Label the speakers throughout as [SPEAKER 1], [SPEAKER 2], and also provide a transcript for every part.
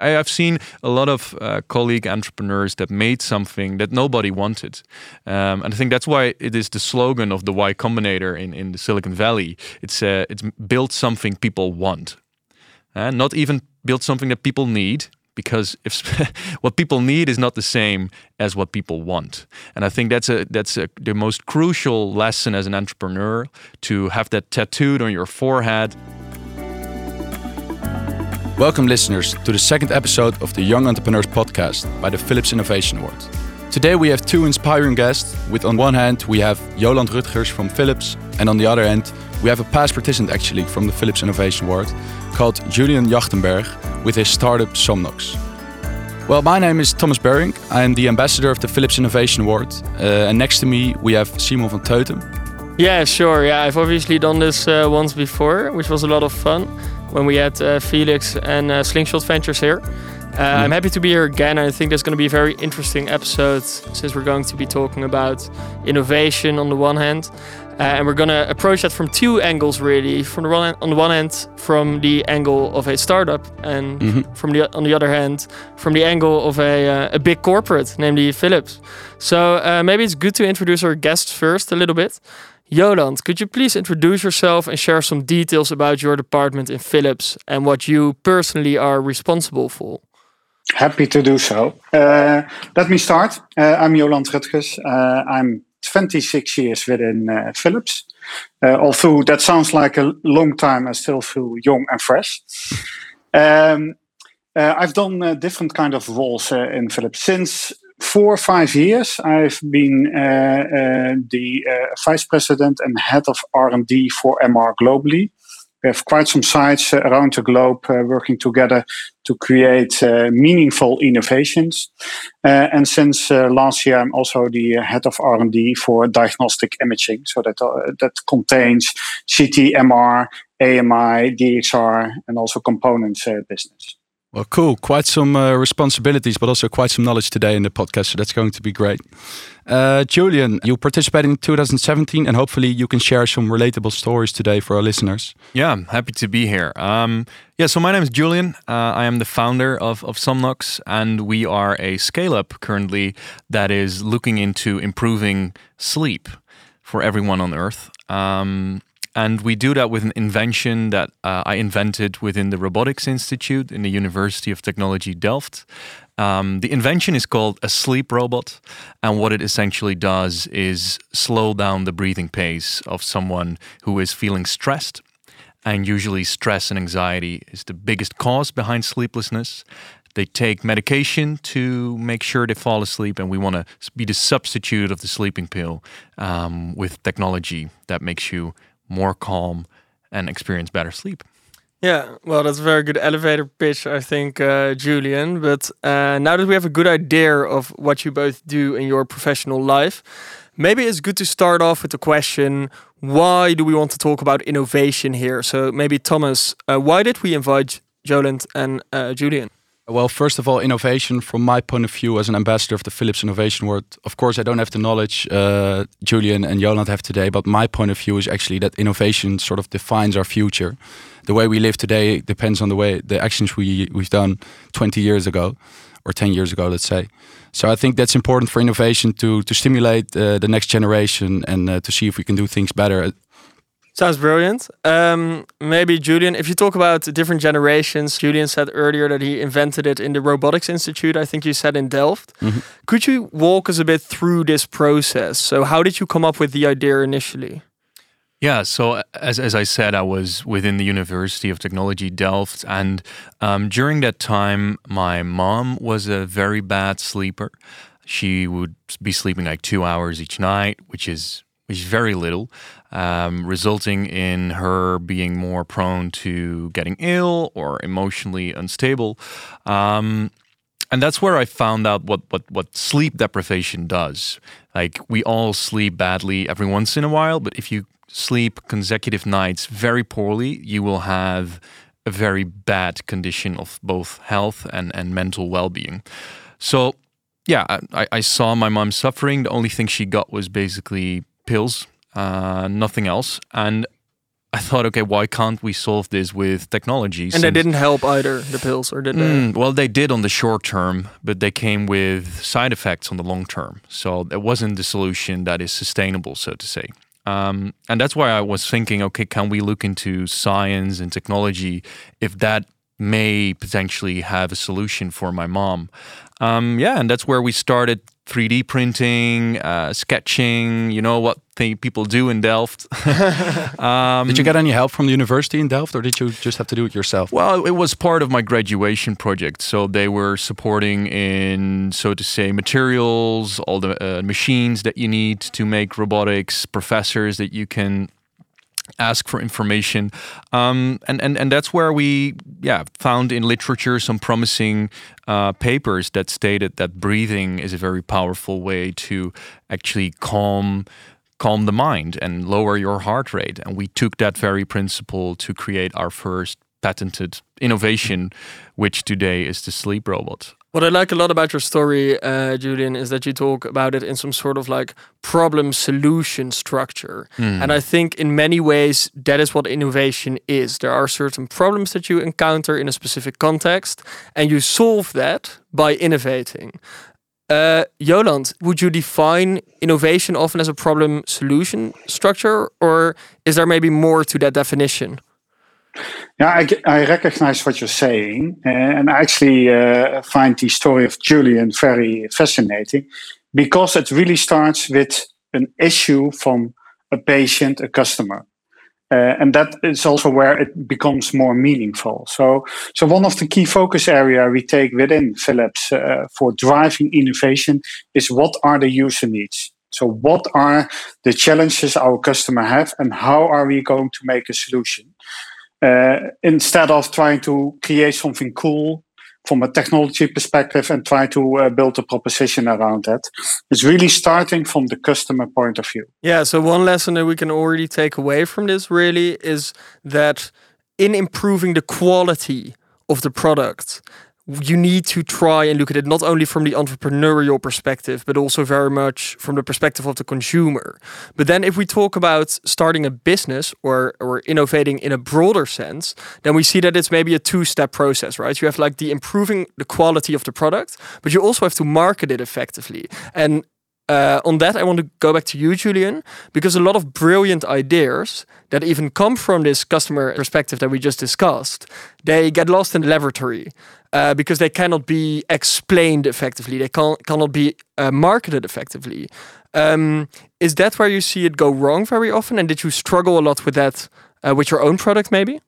[SPEAKER 1] I, have seen a lot of uh, colleague entrepreneurs that made something that nobody wanted. Um, and I think that's why it is the slogan of the Y Combinator in, in the Silicon Valley. It's, uh, it's build something people want. Uh, not even build something that people need, because if what people need is not the same as what people want and i think that's a that's a, the most crucial lesson as an entrepreneur to have that tattooed on your forehead
[SPEAKER 2] Welcome, listeners, to the second episode of the Young Entrepreneurs Podcast by the Philips Innovation Award. Today we have two inspiring guests. With on one hand we have Joland Rutgers from Philips, and on the other hand we have a past participant actually from the Philips Innovation Award called Julian Jagtenberg with his startup Somnox. Well, my name is Thomas Bering. I am the ambassador of the Philips Innovation Award, uh, and next to me we have Simon van Teuten.
[SPEAKER 3] Yeah, sure. Yeah, I've obviously done this uh, once before, which was a lot of fun when we had uh, Felix and uh, Slingshot Ventures here. Uh, mm. I'm happy to be here again. I think there's going to be a very interesting episode since we're going to be talking about innovation on the one hand, uh, and we're going to approach that from two angles really. From the one on the one hand, from the angle of a startup, and mm-hmm. from the on the other hand, from the angle of a uh, a big corporate, namely Philips. So uh, maybe it's good to introduce our guests first a little bit. Joland, could you please introduce yourself and share some details about your department in Philips and what you personally are responsible for?
[SPEAKER 4] Happy to do so. Uh, let me start. Uh, I'm Joland Rutgers. Uh, I'm 26 years within uh, Philips. Uh, although that sounds like a long time, I still feel young and fresh. Um, uh, I've done different kind of roles in Philips since four or five years, I've been uh, uh, the uh, vice president and head of R&D for MR globally. We have quite some sites uh, around the globe uh, working together to create uh, meaningful innovations. and since last year, I'm also the head of R&D for diagnostic imaging, so that that contains CT, MR, AMI, DXR, and also components business.
[SPEAKER 2] Well, cool. Quite some uh, responsibilities, but also quite some knowledge today in the podcast. So that's going to be great. Uh, Julian, you participated in 2017, and hopefully you can share some relatable stories today for our listeners.
[SPEAKER 1] Yeah, I'm happy to be here. Um, yeah, so my name is Julian. Uh, I am the founder of, of Somnox, and we are a scale up currently that is looking into improving sleep for everyone on Earth. Um, and we do that with an invention that uh, I invented within the Robotics Institute in the University of Technology Delft. Um, the invention is called a sleep robot. And what it essentially does is slow down the breathing pace of someone who is feeling stressed. And usually, stress and anxiety is the biggest cause behind sleeplessness. They take medication to make sure they fall asleep, and we want to be the substitute of the sleeping pill um, with technology that makes you more calm, and experience better sleep.
[SPEAKER 3] Yeah, well, that's a very good elevator pitch, I think, uh, Julian. But uh, now that we have a good idea of what you both do in your professional life, maybe it's good to start off with the question why do we want to talk about innovation here? So, maybe, Thomas, uh, why did we invite Joland and uh, Julian?
[SPEAKER 2] Well, first of all, innovation from my point of view as an ambassador of the Philips Innovation Award. Of course, I don't have the knowledge uh, Julian and Joland have today, but my point of view is actually that innovation sort of defines our future. The way we live today depends on the way the actions we we've done 20 years ago or 10 years ago, let's say. So I think that's important for innovation to to stimulate uh, the next generation and uh, to see if we can do things better
[SPEAKER 3] Sounds brilliant. Um, maybe Julian, if you talk about different generations, Julian said earlier that he invented it in the Robotics Institute. I think you said in Delft. Mm -hmm. Could you walk us a bit through this process? So, how did you come up with the idea initially?
[SPEAKER 1] Yeah, so as, as I said, I was within the University of Technology Delft, and um, during that time, my mom was a very bad sleeper. She would be sleeping like two hours each night, which is which is very little, um, resulting in her being more prone to getting ill or emotionally unstable. Um, and that's where I found out what, what, what sleep deprivation does. Like, we all sleep badly every once in a while, but if you sleep consecutive nights very poorly, you will have a very bad condition of both health and, and mental well being. So, yeah, I, I saw my mom suffering. The only thing she got was basically pills, uh, nothing else. And I thought, okay, why can't we solve this with technology?
[SPEAKER 3] And they didn't help either, the pills, or did they?
[SPEAKER 1] Mm, well, they did on the short term, but they came with side effects on the long term. So it wasn't the solution that is sustainable, so to say. Um, and that's why I was thinking, okay, can we look into science and technology if that may potentially have a solution for my mom? Um, yeah, and that's where we started 3D printing, uh, sketching, you know, what they, people do in Delft.
[SPEAKER 2] um, did you get any help from the university in Delft or did you just have to do it yourself?
[SPEAKER 1] Well, it was part of my graduation project. So they were supporting in, so to say, materials, all the uh, machines that you need to make robotics, professors that you can ask for information. Um, and, and and that's where we yeah found in literature some promising uh, papers that stated that breathing is a very powerful way to actually calm calm the mind and lower your heart rate. And we took that very principle to create our first patented innovation which today is the sleep robot
[SPEAKER 3] what I like a lot about your story, uh, Julian, is that you talk about it in some sort of like problem solution structure. Mm. And I think in many ways, that is what innovation is. There are certain problems that you encounter in a specific context, and you solve that by innovating. Uh, Joland, would you define innovation often as a problem solution structure, or is there maybe more to that definition?
[SPEAKER 4] Yeah, I, I recognize what you're saying, and I actually uh, find the story of Julian very fascinating because it really starts with an issue from a patient, a customer. Uh, and that is also where it becomes more meaningful. So, so one of the key focus area we take within Philips uh, for driving innovation is what are the user needs. So, what are the challenges our customer have, and how are we going to make a solution? Uh, instead of trying to create something cool from a technology perspective and try to uh, build a proposition around that. It's really starting from the customer point of view.
[SPEAKER 3] Yeah, so one lesson that we can already take away from this really is that in improving the quality of the product, you need to try and look at it not only from the entrepreneurial perspective, but also very much from the perspective of the consumer. But then, if we talk about starting a business or, or innovating in a broader sense, then we see that it's maybe a two step process, right? You have like the improving the quality of the product, but you also have to market it effectively. And uh, on that, I want to go back to you, Julian, because a lot of brilliant ideas that even come from this customer perspective that we just discussed, they get lost in the laboratory uh, because they cannot be explained effectively. They can't cannot be uh, marketed effectively. Um, is that where you see it go wrong very often? And did you struggle a lot with that uh, with your own product, maybe?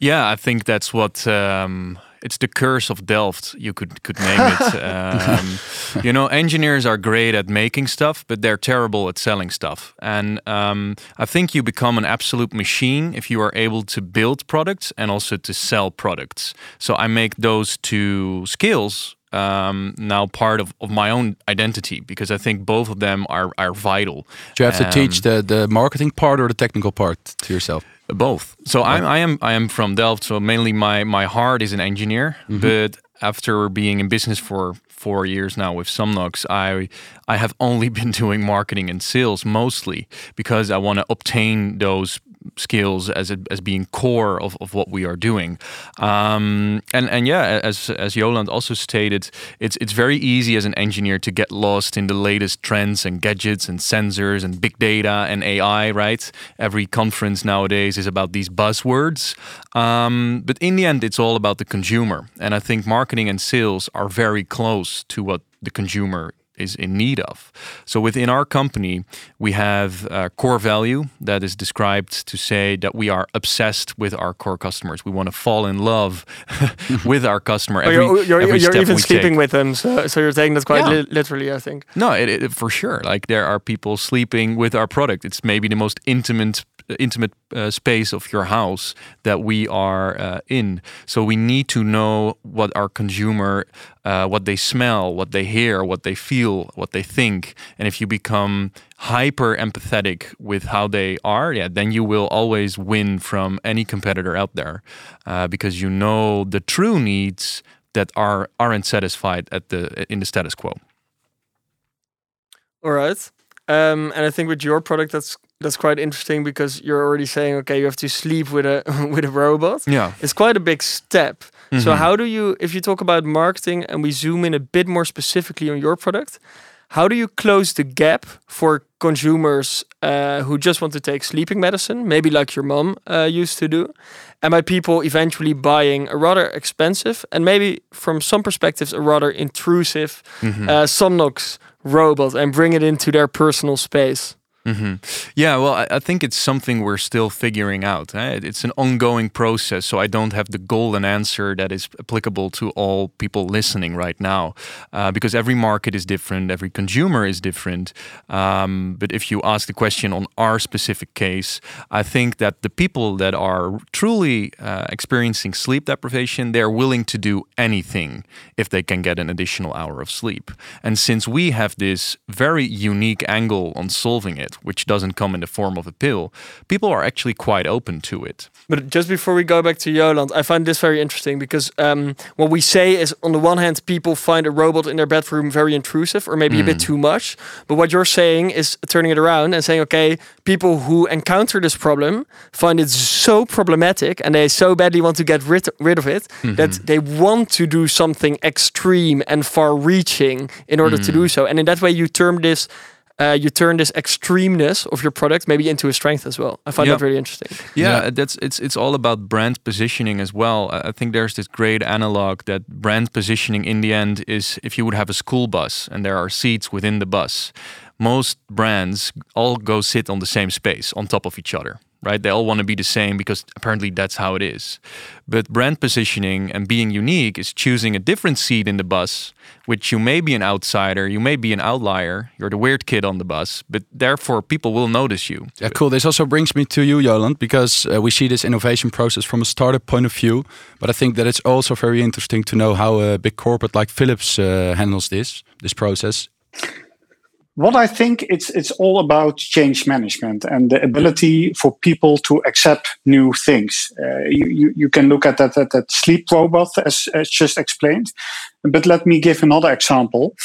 [SPEAKER 1] Yeah, I think that's what um, it's the curse of Delft. You could could name it. Um, you know, engineers are great at making stuff, but they're terrible at selling stuff. And um, I think you become an absolute machine if you are able to build products and also to sell products. So I make those two skills um, now part of, of my own identity because I think both of them are are vital.
[SPEAKER 2] Do you have to teach the the marketing part or the technical part to yourself?
[SPEAKER 1] Both. So I'm, I am I am from Delft. So mainly my my heart is an engineer, mm -hmm. but after being in business for four years now with Somnox, I I have only been doing marketing and sales mostly because I want to obtain those skills as a, as being core of, of what we are doing. Um, and and yeah, as as Joland also stated, it's it's very easy as an engineer to get lost in the latest trends and gadgets and sensors and big data and AI. Right, every conference nowadays is about these buzzwords. Um, but in the end, it's all about the consumer. And I think marketing and sales are very close to what the consumer is in need of. So within our company, we have a core value that is described to say that we are obsessed with our core customers. We want to fall in love with our customer.
[SPEAKER 3] Every, you're, you're, every you're even sleeping take. with them, so, so you're taking this quite yeah. li literally, I think.
[SPEAKER 1] No, it, it, for sure. Like there are people sleeping with our product. It's maybe the most intimate intimate uh, space of your house that we are uh, in. So we need to know what our consumer, uh, what they smell, what they hear, what they feel, what they think. And if you become hyper empathetic with how they are, yeah, then you will always win from any competitor out there uh, because you know the true needs that are aren't satisfied at the in the status quo.
[SPEAKER 3] All right. Um, and I think with your product, that's that's quite interesting because you're already saying, okay, you have to sleep with a with a robot.
[SPEAKER 1] Yeah.
[SPEAKER 3] It's quite a big step. So
[SPEAKER 1] Mhm.
[SPEAKER 3] how do you, if you talk about marketing and we zoom in a bit more specifically on your product, how do you close the gap for consumers uh, who just want to take sleeping medicine, maybe like your mom uh, used to do, and by people eventually buying a rather expensive and maybe from some perspectives a rather intrusive
[SPEAKER 1] Mhm.
[SPEAKER 3] uh, Somnox robot and bring it into their personal space?
[SPEAKER 1] Hmm Yeah, well, I, I think it's something we're still figuring out. eh? It's an ongoing process, so I don't have the golden answer that is applicable to all people listening right now, uh, because every market is different, every consumer is different. Um, but if you ask the question on our specific case, I think that the people that are truly uh, experiencing sleep deprivation, they're willing to do anything if they can get an additional hour of sleep. And since we have this very unique angle on solving it, which doesn't come in the form of a pill, people are actually quite open to it.
[SPEAKER 3] But just before we go back to Joland, I find this very interesting because um, what we say is, on the one hand, people find a robot in their bedroom very intrusive or maybe a bit hmm. too much. But what you're saying is turning it around and saying, okay, people who encounter this problem find it so problematic and they so badly want to get rid, rid of it mm-hmm. that they want to do something extreme and far-reaching in order to hmm. do so. And in that way, you term this. Uh, you turn this extremeness of your product maybe into a strength as well. I find
[SPEAKER 1] Yeah.
[SPEAKER 3] that really interesting.
[SPEAKER 1] Yeah,
[SPEAKER 2] Yeah.
[SPEAKER 1] that's it's it's all about brand positioning as well. I I think there's this great analog that brand positioning in the end is if you would have a school bus and there are seats within the bus, most brands all go sit on the same space on top of each other. Right? They all want to be the same because apparently that's how it is. But brand positioning and being unique is choosing a different seat in the bus, which you may be an outsider, you may be an outlier, you're the weird kid on the bus, but therefore people will notice you.
[SPEAKER 2] Yeah, cool. This also brings me to you, Joland, because uh, we see this innovation process from a startup point of view. But I think that it's also very interesting to know how a big corporate like Philips uh, handles this this process.
[SPEAKER 4] What I think it's it's all about change management and the ability for people to accept new things. Uh, you, you you can look at that at that sleep robot as, as just explained, but let me give another example.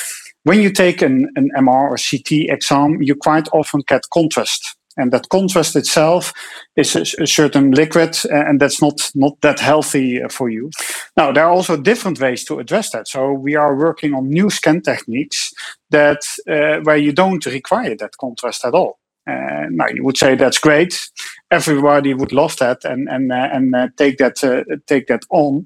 [SPEAKER 4] When you take an, an MR or CT exam, you quite often get contrast. And that contrast itself is a, a certain liquid, and that's not, not that healthy uh, for you. Now, there are also different ways to address that. So we are working on new scan techniques that uh, where you don't require that contrast at all. Uh, now you would say that's great. Everybody would love that and and uh, and uh, take that uh, take that on.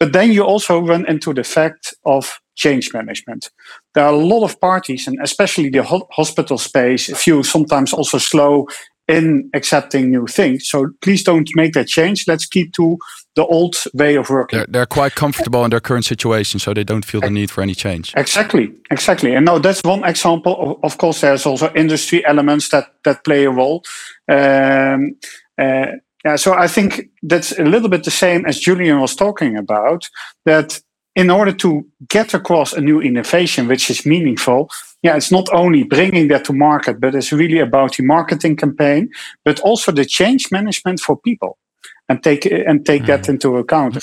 [SPEAKER 4] But then you also run into the fact of change management. There are a lot of parties, and especially the ho- hospital space, if you sometimes also slow in accepting new things. So please don't make that change. Let's keep to the old way of working.
[SPEAKER 2] They're, they're quite comfortable in their current situation, so they don't feel the need for any change.
[SPEAKER 4] Exactly, exactly. And now that's one example. Of, of course, there's also industry elements that that play a role. Um, uh, yeah, so I think that's a little bit the same as Julian was talking about. That in order to get across a new innovation which is meaningful, yeah, it's not only bringing that to market, but it's really about the marketing campaign, but also the change management for people, and take and take that into account.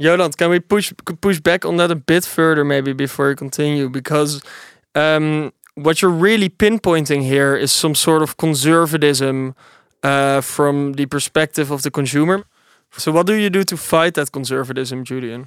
[SPEAKER 3] Joland, can we push push back on that a bit further, maybe before you continue? Because um, what you're really pinpointing here is some sort of conservatism uh, from the perspective of the consumer. So, what do you do to fight that conservatism, Julian?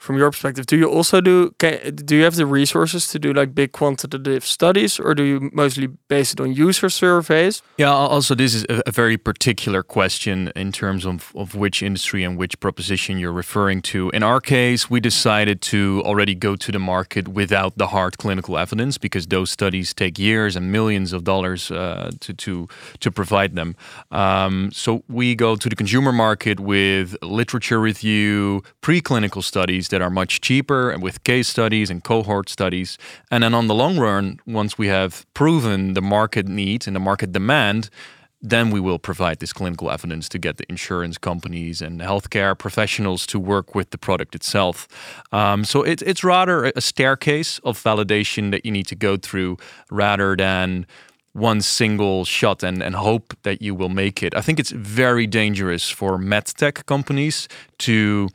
[SPEAKER 3] From your perspective, do you also do? Can, do you have the resources to do like big quantitative studies, or do you mostly base it on user surveys?
[SPEAKER 1] Yeah, also, this is a, a very particular question in terms of, of which industry and which proposition you're referring to. In our case, we decided to already go to the market without the hard clinical evidence because those studies take years and millions of dollars uh, to, to, to provide them. Um, so we go to the consumer market with literature review, preclinical studies that are much cheaper and with case studies and cohort studies. And then on the long run, once we have proven the market need and the market demand, then we will provide this clinical evidence to get the insurance companies and healthcare professionals to work with the product itself. Um, so it, it's rather a- staircase of validation that you need to go through rather than one single shot and, and hope that you will make it. I think it's very dangerous for medtech companies to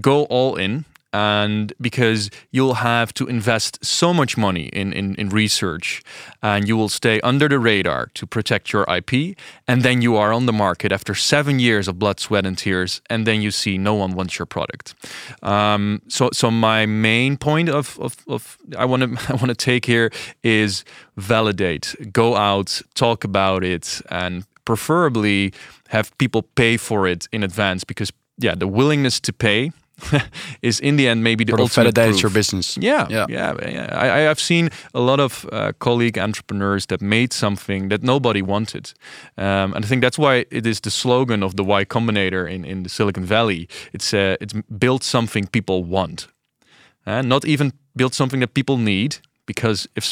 [SPEAKER 1] go all in and because you'll have to invest so much money in, in, in, research and you will stay under the radar to protect your IP and then you are on the market after seven years of blood sweat and tears and then you see no one wants your product. Um, so so my main point of, of, of I want to I want to take here is validate go out talk about it and preferably have people pay for it in advance because yeah the willingness to pay is in the end maybe the ultimate
[SPEAKER 2] validates your business.
[SPEAKER 1] Yeah, yeah, yeah. yeah. I, I, have seen a lot of uh, colleague entrepreneurs that made something that nobody wanted, um, and I think that's why it is the slogan of the Y Combinator in, in the Silicon Valley. It's uh, it's build something people want, and uh, not even build something that people need, because if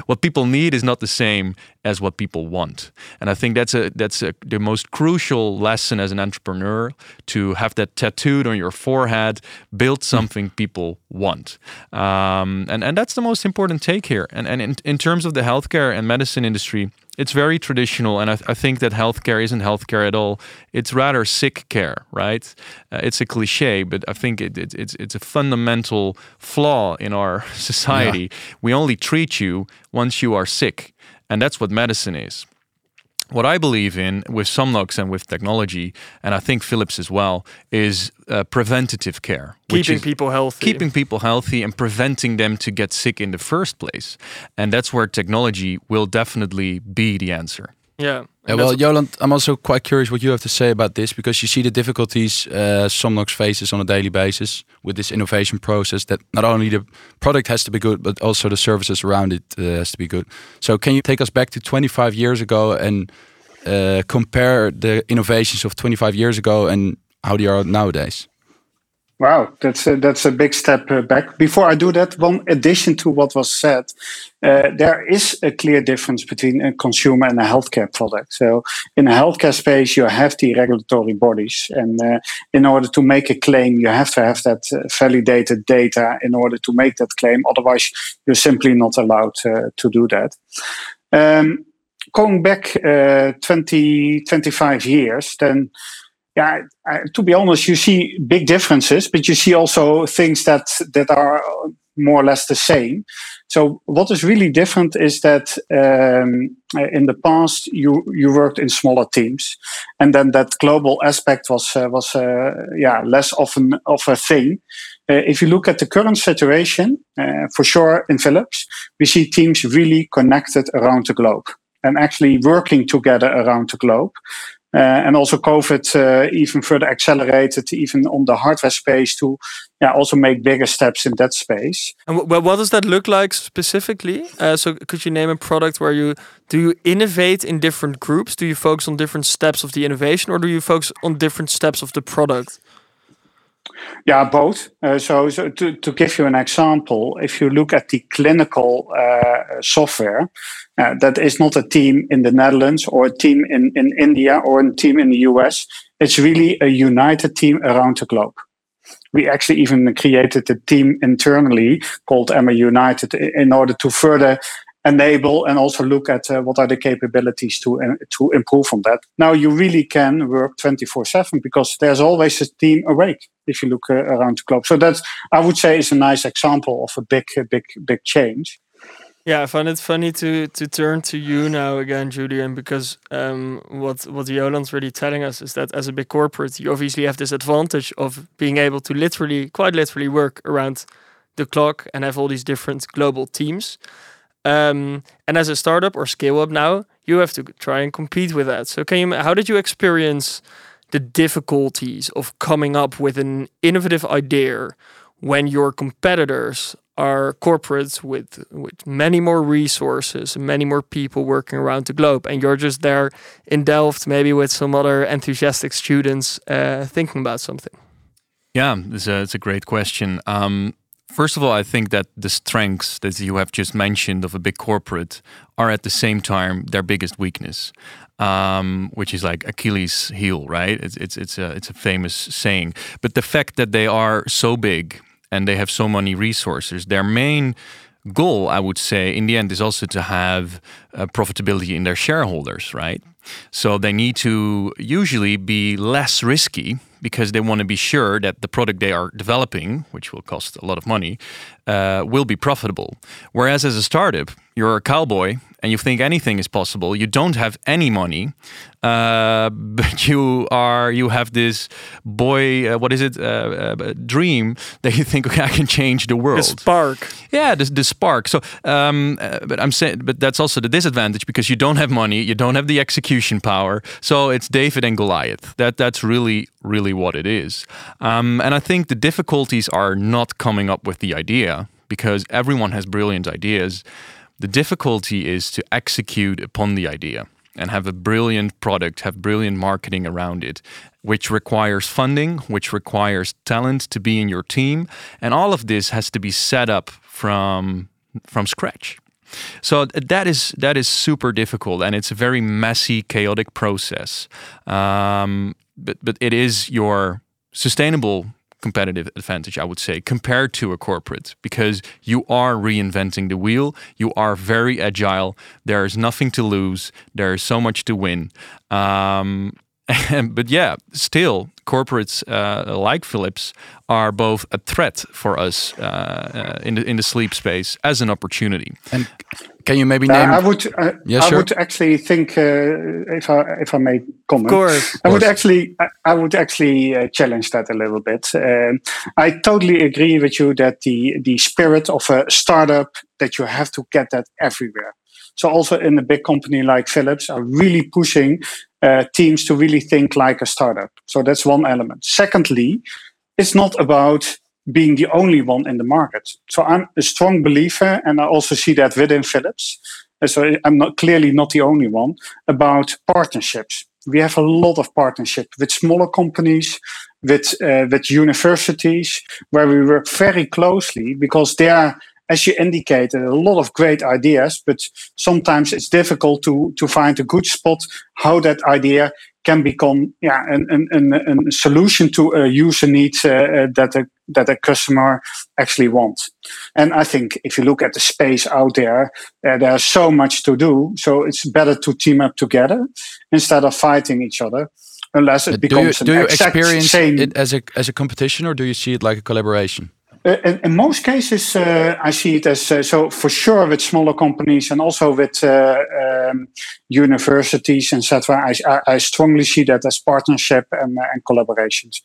[SPEAKER 1] what people need is not the same as what people want. And i think that's a that's a, the most crucial lesson as an entrepreneur to have that tattooed on your forehead build hmm. something people want. Um, and and that's the most important take here. And and in, in terms of the healthcare and medicine industry it's very traditional, and I, th- I, think that healthcare isn't healthcare at all. It's rather sick care, right? Uh, it's a cliche, but I think it, it, it's it's a fundamental flaw in our society. Yeah. We only treat you once you are sick, and that's what medicine is what I believe in with Somnox and with technology, and I think Philips as well, is uh, preventative care.
[SPEAKER 3] Keeping people healthy.
[SPEAKER 1] Keeping people healthy and preventing them to get sick in the first place. And that's where technology will definitely be the answer.
[SPEAKER 3] Yeah.
[SPEAKER 2] Yeah, well, Joland, I'm also quite curious what you have to say about this because you see the difficulties uh, Somnox faces on a daily basis with this innovation process. That not only the product has to be good, but also the services around it uh, has to be good. So, can you take us back to 25 years ago and uh, compare the innovations of 25 years ago and how they are nowadays?
[SPEAKER 4] Wow, that's a, that's a big step uh, back. Before I do that, one addition to what was said, uh, there is a clear difference between a consumer and a healthcare product. So, in a healthcare space, you have the regulatory bodies, and uh, in order to make a claim, you have to have that uh, validated data in order to make that claim. Otherwise, you're simply not allowed uh, to do that. Um, going back uh, 20, 25 years, then yeah, to be honest, you see big differences, but you see also things that that are more or less the same. So what is really different is that um, in the past you you worked in smaller teams, and then that global aspect was uh, was uh, yeah less often of a thing. Uh, if you look at the current situation, uh, for sure in Philips, we see teams really connected around the globe and actually working together around the globe. And also COVID uh, even further accelerated even on the hardware space to yeah, also make bigger steps in that space.
[SPEAKER 3] And well, what does that look like specifically? Uh, so could you name a product where you do you innovate in different groups? Do you focus on different steps of the innovation or do you focus on different steps of the product?
[SPEAKER 4] Yeah, both. Uh, so, so to, to give you an example, if you look at the clinical uh, software, uh, that is not a team in the Netherlands or a team in, in India or a team in the US. It's really a united team around the globe. We actually even created a team internally called MR United in order to further enable and also look at uh, what are the capabilities to uh, to improve on that. Now you really can work 24/7 because there's always a team awake if you look uh, around the globe. So that's I would say is a nice example of a big big big change.
[SPEAKER 3] Yeah, I find it funny to to turn to you now again, Julian, because um, what what Joland's really telling us is that as a big corporate, you obviously have this advantage of being able to literally, quite literally, work around the clock and have all these different global teams. Um, and as a startup or scale up now, you have to try and compete with that. So, can you? How did you experience the difficulties of coming up with an innovative idea when your competitors are corporates with with many more resources and many more people working around the globe, and you're just there in Delft, maybe with some other enthusiastic students uh, thinking about something?
[SPEAKER 1] Yeah, it's a, it's a great question. Um, First of all, I think that the strengths that you have just mentioned of a big corporate are at the same time their biggest weakness, um, which is like Achilles' heel, right? It's it's it's a it's a famous saying. But the fact that they are so big and they have so many resources, their main goal, I would say, in the end, is also to have uh, profitability in their shareholders, right? So they need to usually be less risky because they want to be sure that the product they are developing, which will cost a lot of money, uh, will be profitable. Whereas as a startup, you're a cowboy and you think anything is possible. You don't have any money, uh, but you are you have this boy. Uh, what is it? Uh, uh dream that you think okay, I can change the world.
[SPEAKER 3] The spark.
[SPEAKER 1] Yeah, the, the spark. So, um, uh, but I'm saying, but that's also the disadvantage because you don't have money, you don't have the execution power. So it's David and Goliath. That that's really really what it is. Um, and I think the difficulties are not coming up with the idea because everyone has brilliant ideas the difficulty is to execute upon the idea and have a brilliant product, have brilliant marketing around it, which requires funding, which requires talent to be in your team, and all of this has to be set up from from scratch. So that is that is super difficult, and it's a very messy, chaotic process. Um, but but it is your sustainable competitive advantage, I would say, compared to a corporate, because you are reinventing the wheel. You are very agile. There is nothing to lose. There is so much to win. Um, but yeah, still, corporates uh, like Philips are both a threat for us uh, uh, in the in the sleep space as an opportunity.
[SPEAKER 2] And can you maybe name?
[SPEAKER 4] I would. Uh,
[SPEAKER 2] yeah,
[SPEAKER 4] I
[SPEAKER 2] sure.
[SPEAKER 4] would actually think uh, if I if I may comment.
[SPEAKER 3] Of course.
[SPEAKER 4] I would actually I, I would actually uh, challenge that a little bit. Um, I totally agree with you that the the spirit of a startup that you have to get that everywhere. So also in a big company like Philips are really pushing uh, teams to really think like a startup. So that's one element. Secondly, it's not about being the only one in the market. So I'm a strong believer, and I also see that within Philips. So I'm not clearly not the only one about partnerships. We have a lot of partnership with smaller companies, with uh, with universities, where we work very closely because they are as you indicated, a lot of great ideas, but sometimes it's difficult to to find a good spot how that idea can become yeah an, an, an, a solution to a user need uh, uh, that a that a customer actually wants. And I think if you look at the space out there, uh, there's so much to do. So it's better to team up together instead of fighting each other. Unless it becomes
[SPEAKER 2] do you, do you experience
[SPEAKER 4] same.
[SPEAKER 2] it as a as a competition, or do you see it like a collaboration?
[SPEAKER 4] Uh, in, in, most cases, uh, I see it as uh, so for sure with smaller companies and also with um, universities, etc. I, I, strongly see that as partnership and, and, collaborations.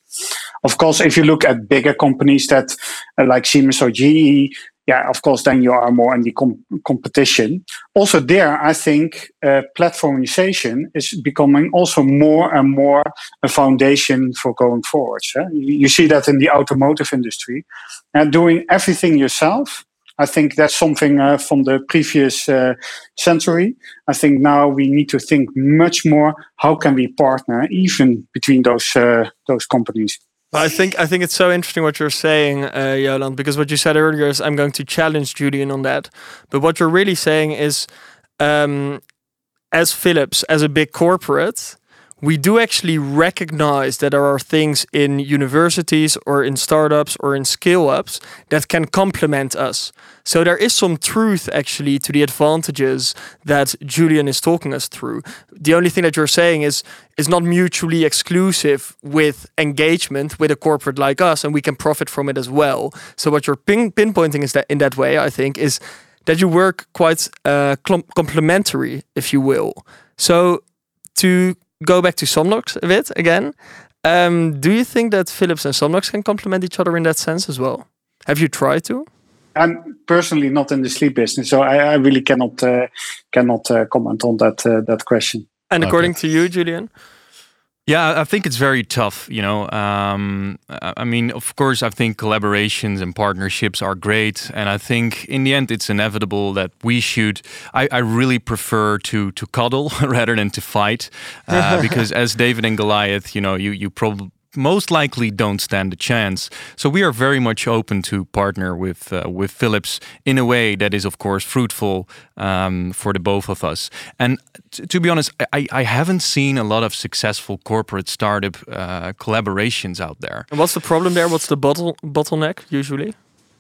[SPEAKER 4] Of course, if you look at bigger companies that like Siemens or GE, yeah, of course, then you are more in the com- competition. Also, there, I think uh, platformization is becoming also more and more a foundation for going forward. You, see that in the automotive industry, and doing everything yourself. I think that's something uh, from the previous uh, century. I think now we need to think much more. How can we partner, even between those uh, those companies?
[SPEAKER 3] I think I think it's so interesting what you're saying, uh, because what you said earlier is I'm going to challenge Julian on that. But what you're really saying is, um, as Philips, as a big corporate, we do actually recognize that there are things in universities or in startups or in scale ups that can complement us. So there is some truth actually to the advantages that Julian is talking us through. The only thing that you're saying is is not mutually exclusive with engagement with a corporate like us and we can profit from it as well. So what you're pin- pinpointing is that in that way I think is that you work quite uh, complementary if you will. So to go back to Somnox a bit again. Um, do you think that Philips and Somnox can complement each other in that sense as well? Have you tried to?
[SPEAKER 4] I'm personally not in the sleep business, so I, I really cannot uh, cannot uh, comment on that uh, that question.
[SPEAKER 3] And according okay. to you, Julian?
[SPEAKER 1] Yeah, I think it's very tough. You know, um, I mean, of course, I think collaborations and partnerships are great, and I think in the end, it's inevitable that we should. I, I really prefer to to cuddle rather than to fight, uh, because as David and Goliath, you know, you you probably most likely don't stand a chance. So we are very much open to partner with uh, with Philips in a way that is, of course, fruitful um, for the both of us. And to be honest, I, I haven't seen a lot of successful corporate startup uh, collaborations out there.
[SPEAKER 3] And what's the problem there? What's the bottle bottleneck usually?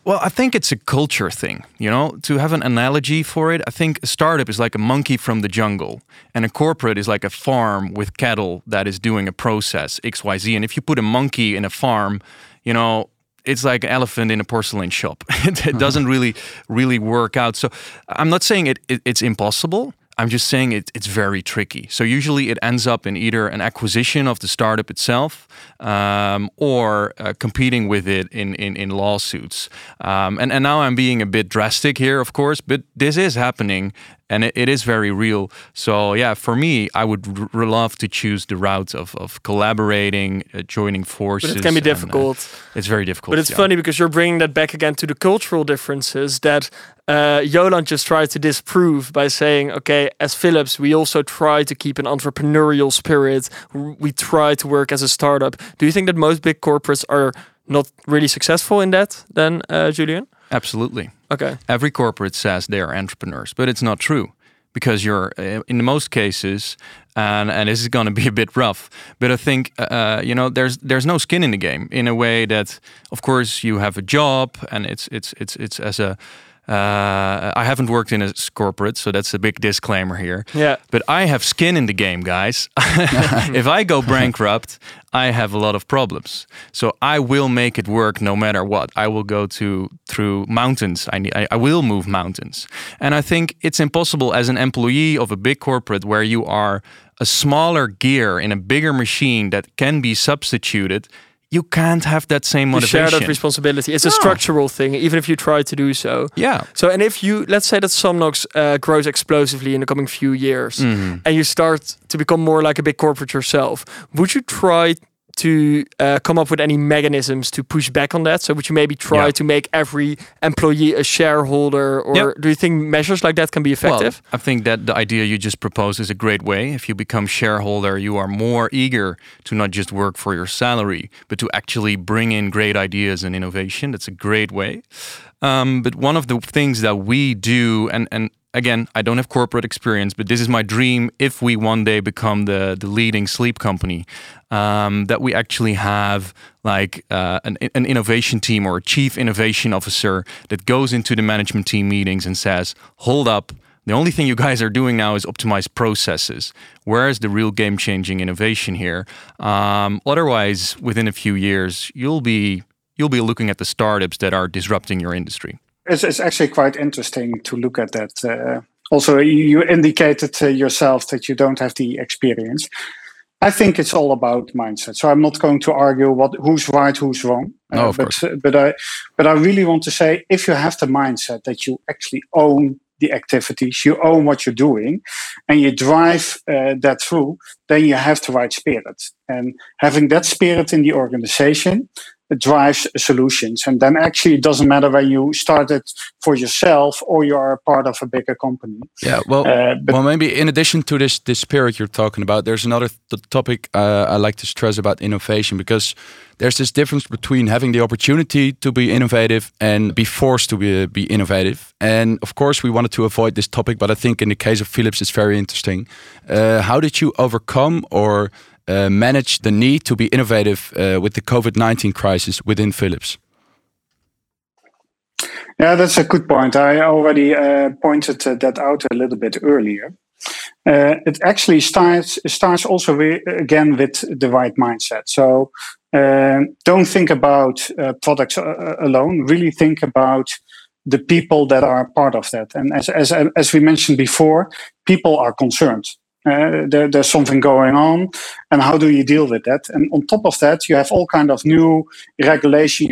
[SPEAKER 1] Well, I think it's a culture thing, you know, to have an analogy for it. I think a startup is like a monkey from the jungle, and a corporate is like a farm with cattle that is doing a process, XYZ. And if you put a monkey in a farm, you know, it's like an elephant in a porcelain shop. it, it doesn't really, really work out. So I'm not saying it, it it's impossible. I'm just saying it, it's very tricky. So usually it ends up in either an acquisition of the startup itself um, or uh, competing with it in, in, in lawsuits. Um, and, and now I'm being a bit drastic here, of course, but this is happening and it, it is very real. So yeah, for me, I would r- love to choose the route of, of collaborating, uh, joining forces.
[SPEAKER 3] But it can be
[SPEAKER 1] and, uh,
[SPEAKER 3] difficult.
[SPEAKER 1] it's very difficult.
[SPEAKER 3] But it's
[SPEAKER 1] yeah.
[SPEAKER 3] funny because you're bringing that back again to the cultural differences that uh, just tried to disprove by saying, okay, as Philips, we also try to keep an entrepreneurial spirit. We try to work as a startup. Do you think that most big corporates are not really successful in that then, uh, Julian?
[SPEAKER 1] Absolutely.
[SPEAKER 3] Okay.
[SPEAKER 1] Every corporate says they are entrepreneurs, but it's not true because you're uh, in most cases and and this is going to be a bit rough but i think uh, you know there's there's no skin in the game in a way that of course you have a job and it's it's it's it's as a uh, I haven't worked in a corporate, so that's a big disclaimer here.
[SPEAKER 3] Yeah.
[SPEAKER 1] But I have skin in the game, guys. if I go bankrupt, I have a lot of problems. So I will make it work no matter what. I will go to through mountains. I need, I, I will move mountains. And I think it's impossible as an employee of a big corporate where you are a smaller gear in a bigger machine that can be substituted you can't have that same motivation.
[SPEAKER 3] You share that responsibility. It's a structural thing, even if you try to do so.
[SPEAKER 1] yeah.
[SPEAKER 3] So, and if you let's say that Somnox uh, grows explosively in the coming few years,
[SPEAKER 1] Mm-hmm.
[SPEAKER 3] and you start to become more like a big corporate yourself, would you try to uh, come up with any mechanisms to push back on that? So, would you maybe try
[SPEAKER 1] Yeah.
[SPEAKER 3] to make every employee a shareholder, or
[SPEAKER 1] Yep.
[SPEAKER 3] do you think measures like that can be effective?
[SPEAKER 1] Well, I think that the idea you just proposed is a great way. If you become shareholder, you are more eager to not just work for your salary, but to actually bring in great ideas and innovation. That's a great way. Um, but one of the things that we do, and and again, I don't have corporate experience, but this is my dream. If we one day become the the leading sleep company, um, that we actually have like uh, an, an innovation team or a chief innovation officer that goes into the management team meetings and says, "Hold up." The only thing you guys are doing now is optimize processes. Where is the real game changing innovation here? Um, otherwise, within a few years, you'll be you'll be looking at the startups that are disrupting your industry.
[SPEAKER 4] It's, it's actually quite interesting to look at that. Uh, also, you indicated uh, yourself that you don't have the experience. I think it's all about mindset. So I'm not going to argue what who's right, who's wrong.
[SPEAKER 2] No, of
[SPEAKER 4] but
[SPEAKER 2] course.
[SPEAKER 4] uh, but I but I really want to say if you have the mindset that you actually own the activities, you own what you're doing, and you drive uh, that through, then you have the right spirit. And having that spirit in the organization drives solutions. And then actually it doesn't matter whether you started for yourself or you are a part of a bigger company.
[SPEAKER 2] Yeah, well,
[SPEAKER 4] Uh,
[SPEAKER 2] well, maybe in addition to this this spirit you're talking about, there's another th- topic uh, I like to stress about innovation because there's this difference between having the opportunity to be innovative and be forced to be, be innovative. And of course, we wanted to avoid this topic, but I think in the case of Philips, it's very interesting. Uh, how did you overcome or uh, manage the need to be innovative uh, with the COVID 19 crisis within Philips?
[SPEAKER 4] Yeah, that's a good point. I already uh, pointed uh, that out a little bit earlier. Uh, it actually starts starts also wi- again with the right mindset. So don't think about products alone. Really think about the people that are part of that. And as as as we mentioned before, people are concerned. Uh, there, there's something going on, and how do you deal with that? And on top of that, you have all kind of new regulation.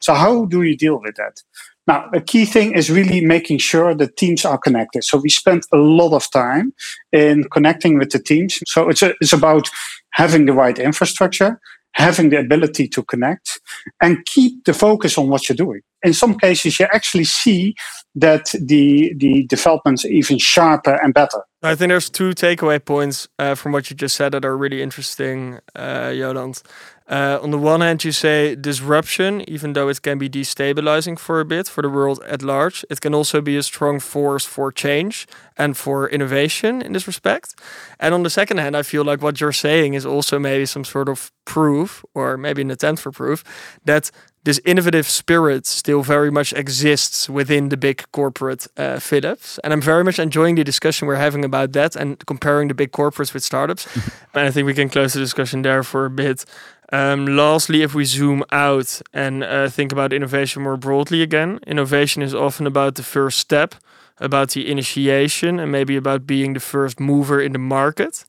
[SPEAKER 4] So how do you deal with that? Now, a key thing is really making sure the teams are connected. So we spent a lot of time in connecting with the teams. So it's, a, it's about having the right infrastructure, having the ability to connect, and keep the focus on what you're doing. In some cases, you actually see that the the developments even sharper and better.
[SPEAKER 3] I think there's two takeaway points uh, from what you just said that are really interesting, uh, Joland. Uh, on the one hand, you say disruption, even though it can be destabilizing for a bit for the world at large, it can also be a strong force for change and for innovation in this respect. And on the second hand, I feel like what you're saying is also maybe some sort of proof, or maybe an attempt for proof, that this innovative spirit still very much exists within the big corporate uh, Philips. And I'm very much enjoying the discussion we're having about that and comparing the big corporates with startups. and I think we can close the discussion there for a bit. Um, lastly, if we zoom out and uh, think about innovation more broadly again, innovation is often about the first step, about the initiation, and maybe about being the first mover in the market.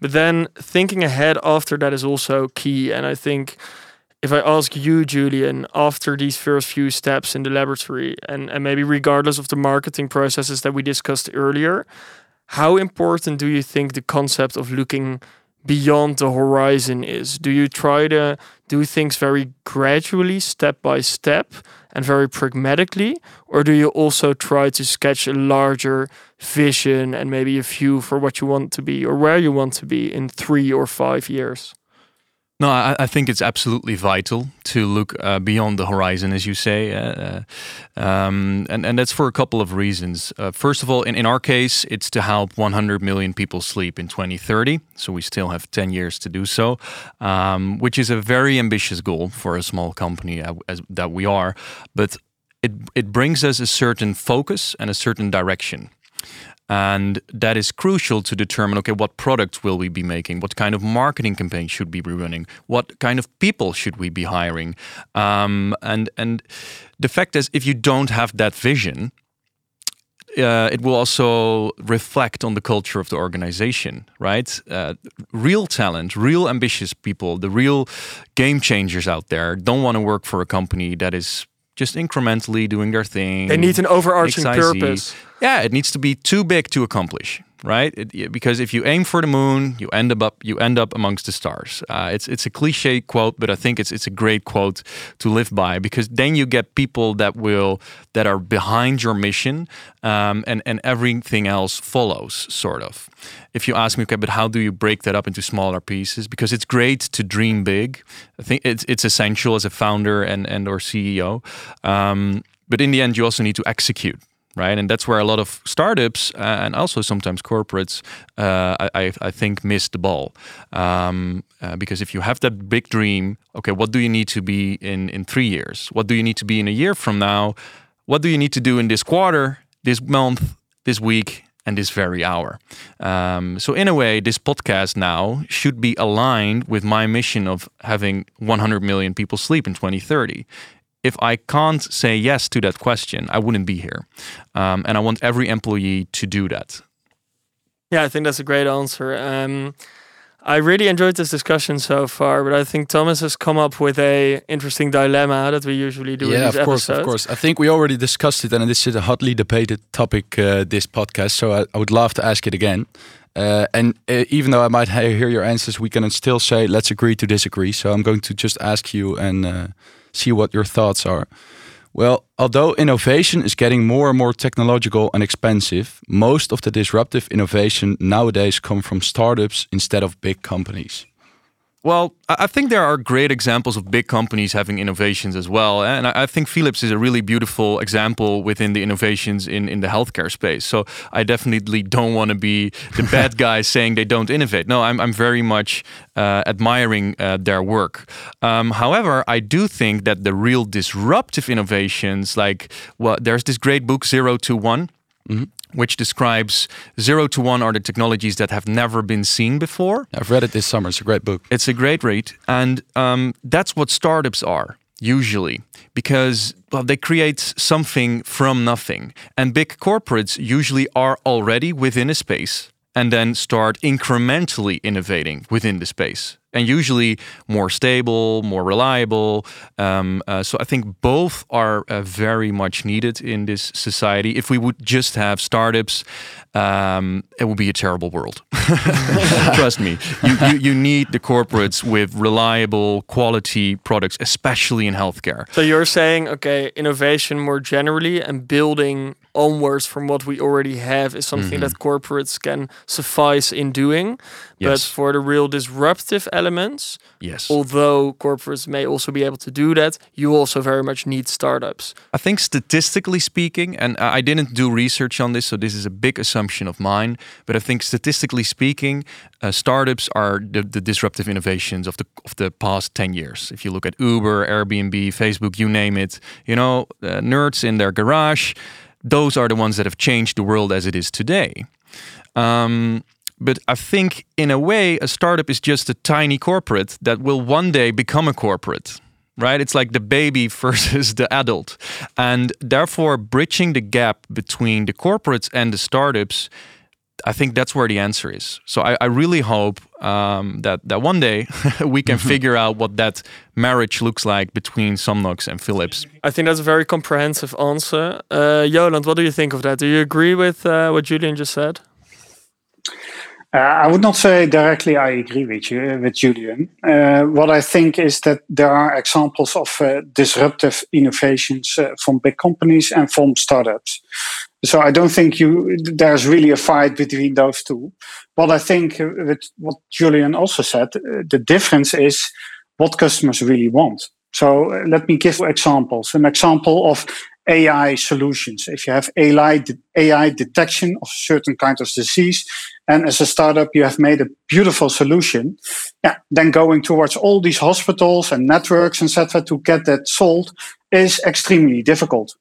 [SPEAKER 3] But then thinking ahead after that is also key. And I think if I ask you, Julian, after these first few steps in the laboratory, and, and maybe regardless of the marketing processes that we discussed earlier, how important do you think the concept of looking beyond the horizon is? Do you try to do things very gradually, step by step, and very pragmatically? Or do you also try to sketch a larger vision and maybe a view for what you want to be or where you want to be in three or five years?
[SPEAKER 1] No, I, I, think it's absolutely vital to look uh, beyond the horizon, as you say, uh, uh, um, and and that's for a couple of reasons. Uh, first of all, in, in our case, it's to help 100 million people sleep in 2030, so we still have 10 years to do so, um, which is a very ambitious goal for a small company as, that we are, but it it brings us a certain focus and a certain direction. And that is crucial to determine okay, what products will we be making? What kind of marketing campaign should we be running? What kind of people should we be hiring? Um, and, and the fact is, if you don't have that vision, uh, it will also reflect on the culture of the organization, right? Uh, real talent, real ambitious people, the real game changers out there don't want to work for a company that is just incrementally doing their thing.
[SPEAKER 3] They need an overarching XIZ. purpose.
[SPEAKER 1] Yeah, it needs to be too big to accomplish right? It, because if you aim for the moon, you end up you end up amongst the stars. Uh, it's it's a cliche quote, but I think it's it's a great quote to live by because then you get people that will that are behind your mission, um, and and everything else follows, sort of. If you ask me, okay, but how do you break that up into smaller pieces? Because it's great to dream big. I think it's it's essential as a founder and and or CEO. Um, but in the end, you also need to execute right? And that's where a lot of startups uh, and also sometimes corporates, uh, I, I, think, miss the ball. Um, uh, because if you have that big dream, okay, what do you need to be in in three years? What do you need to be in a year from now? What do you need to do in this quarter, this month, this week? And this very hour. Um, so, in a way, this podcast now should be aligned with my mission of having 100 million people sleep in 2030 if I can't say yes to that question, I wouldn't be here. Um, and I want every employee to do that.
[SPEAKER 3] Yeah, I think that's a great answer. Um, I really enjoyed this discussion so far, but I think Thomas has come up with a interesting dilemma that we usually do.
[SPEAKER 2] Yeah,
[SPEAKER 3] of
[SPEAKER 2] course,
[SPEAKER 3] episodes.
[SPEAKER 2] of course. I think we already discussed it, and this is a hotly debated topic. Uh, this podcast, so I, I, would love to ask it again. Uh, and uh, even though I might hear your answers, we can still say let's agree to disagree. So I'm going to just ask you and uh, see what your thoughts are. Well, although innovation is getting more and more technological and expensive, most of the disruptive innovation nowadays come from startups instead of big companies.
[SPEAKER 1] Well, I think there are great examples of big companies having innovations as well. And I think Philips is a really beautiful example within the innovations in, in the healthcare space. So I definitely don't want to be the bad guy saying they don't innovate. No, I'm, I'm very much uh, admiring uh, their work. Um, however, I do think that the real disruptive innovations, like, well, there's this great book, Zero to One. Mm -hmm which describes zero to one are the technologies that have never been seen before.
[SPEAKER 2] I've read it this summer. It's a great book.
[SPEAKER 1] It's a great read. And um, that's what startups are usually because well, they create something from nothing. And big corporates usually are already within a space and then start incrementally innovating within the space and usually more stable, more reliable. Um, uh, so I think both are uh, very much needed in this society. If we would just have startups, um, it would be a terrible world. Trust me, you, you, you, need the corporates with reliable, quality products, especially in healthcare.
[SPEAKER 3] So you're saying, okay, innovation more generally and building onwards from what we already have is something mm -hmm. that corporates can suffice in doing. Yes. But for the real disruptive elements.
[SPEAKER 1] Yes.
[SPEAKER 3] Although corporates may also be able to do that, you also very much need startups.
[SPEAKER 1] I think statistically speaking, and I didn't do research on this, so this is a big assumption of mine, but I think statistically speaking, uh, startups are the, the disruptive innovations of the of the past 10 years. If you look at Uber, Airbnb, Facebook, you name it, you know, uh, nerds in their garage, those are the ones that have changed the world as it is today. Um, but I think, in a way, a startup is just a tiny corporate that will one day become a corporate, right? It's like the baby versus the adult. And therefore, bridging the gap between the corporates and the startups. I think that's where the answer is. So I, I really hope um, that that one day we can mm-hmm. figure out what that marriage looks like between Somnox and Philips.
[SPEAKER 3] I think that's a very comprehensive answer. Uh, Joland, what do you think of that? Do you agree with uh, what Julian just said?
[SPEAKER 4] Uh, I would not say directly I agree with you, with Julian. Uh, what I think is that there are examples of uh, disruptive innovations uh, from big companies and from startups. So I don't think you there's really a fight between those two. What I think uh, with what Julian also said, uh, the difference is what customers really want. So let me give examples. An example of AI solutions. If you have AI, AI detection of certain kind of disease, and as a startup you have made a beautiful solution, yeah, then going towards all these hospitals and networks, etc., to get that solved is extremely difficult.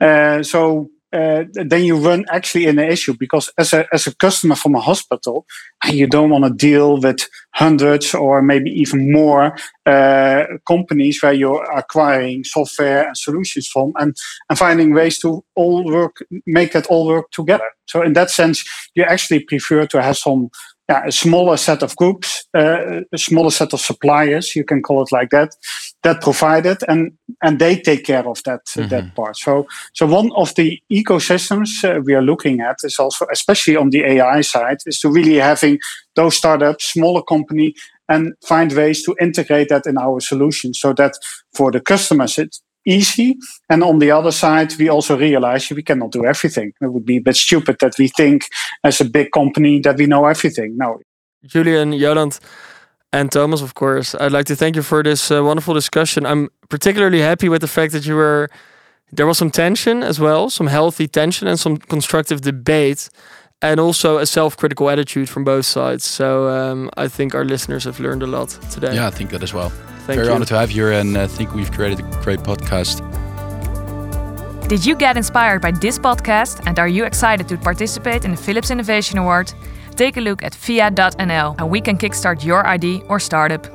[SPEAKER 4] Uh, so uh, then you run actually in an issue because as a as a customer from a hospital, you don't want to deal with hundreds or maybe even more uh, companies where you're acquiring software and solutions from, and and finding ways to all work, make that all work together. So in that sense, you actually prefer to have some yeah, a smaller set of groups, uh, a smaller set of suppliers, you can call it like that, that provide it, and and they take care of that mm-hmm. that part. So so one of the ecosystems uh, we are looking at is also, especially on the AI side, is to really having those startups, smaller company, and find ways to integrate that in our solution, so that for the customers it easy. And on the other side, we also realize we cannot do everything. It would be a bit stupid that we think as a big company that we know everything. No.
[SPEAKER 3] Julian, Joland, and Thomas, of course, I'd like to thank you for this uh, wonderful discussion. I'm particularly happy with the fact that you were there was some tension as well, some healthy tension and some constructive debate, and also a self-critical attitude from both sides. So um, I think our listeners have learned a lot today.
[SPEAKER 2] Yeah, I think that as well.
[SPEAKER 3] Thank
[SPEAKER 2] Very
[SPEAKER 3] you.
[SPEAKER 2] honored to have you, and I uh, think we've created a great podcast.
[SPEAKER 5] Did you get inspired by this podcast and are you excited to participate in the Philips Innovation Award? Take a look at via.nl and we can kickstart your ID or startup.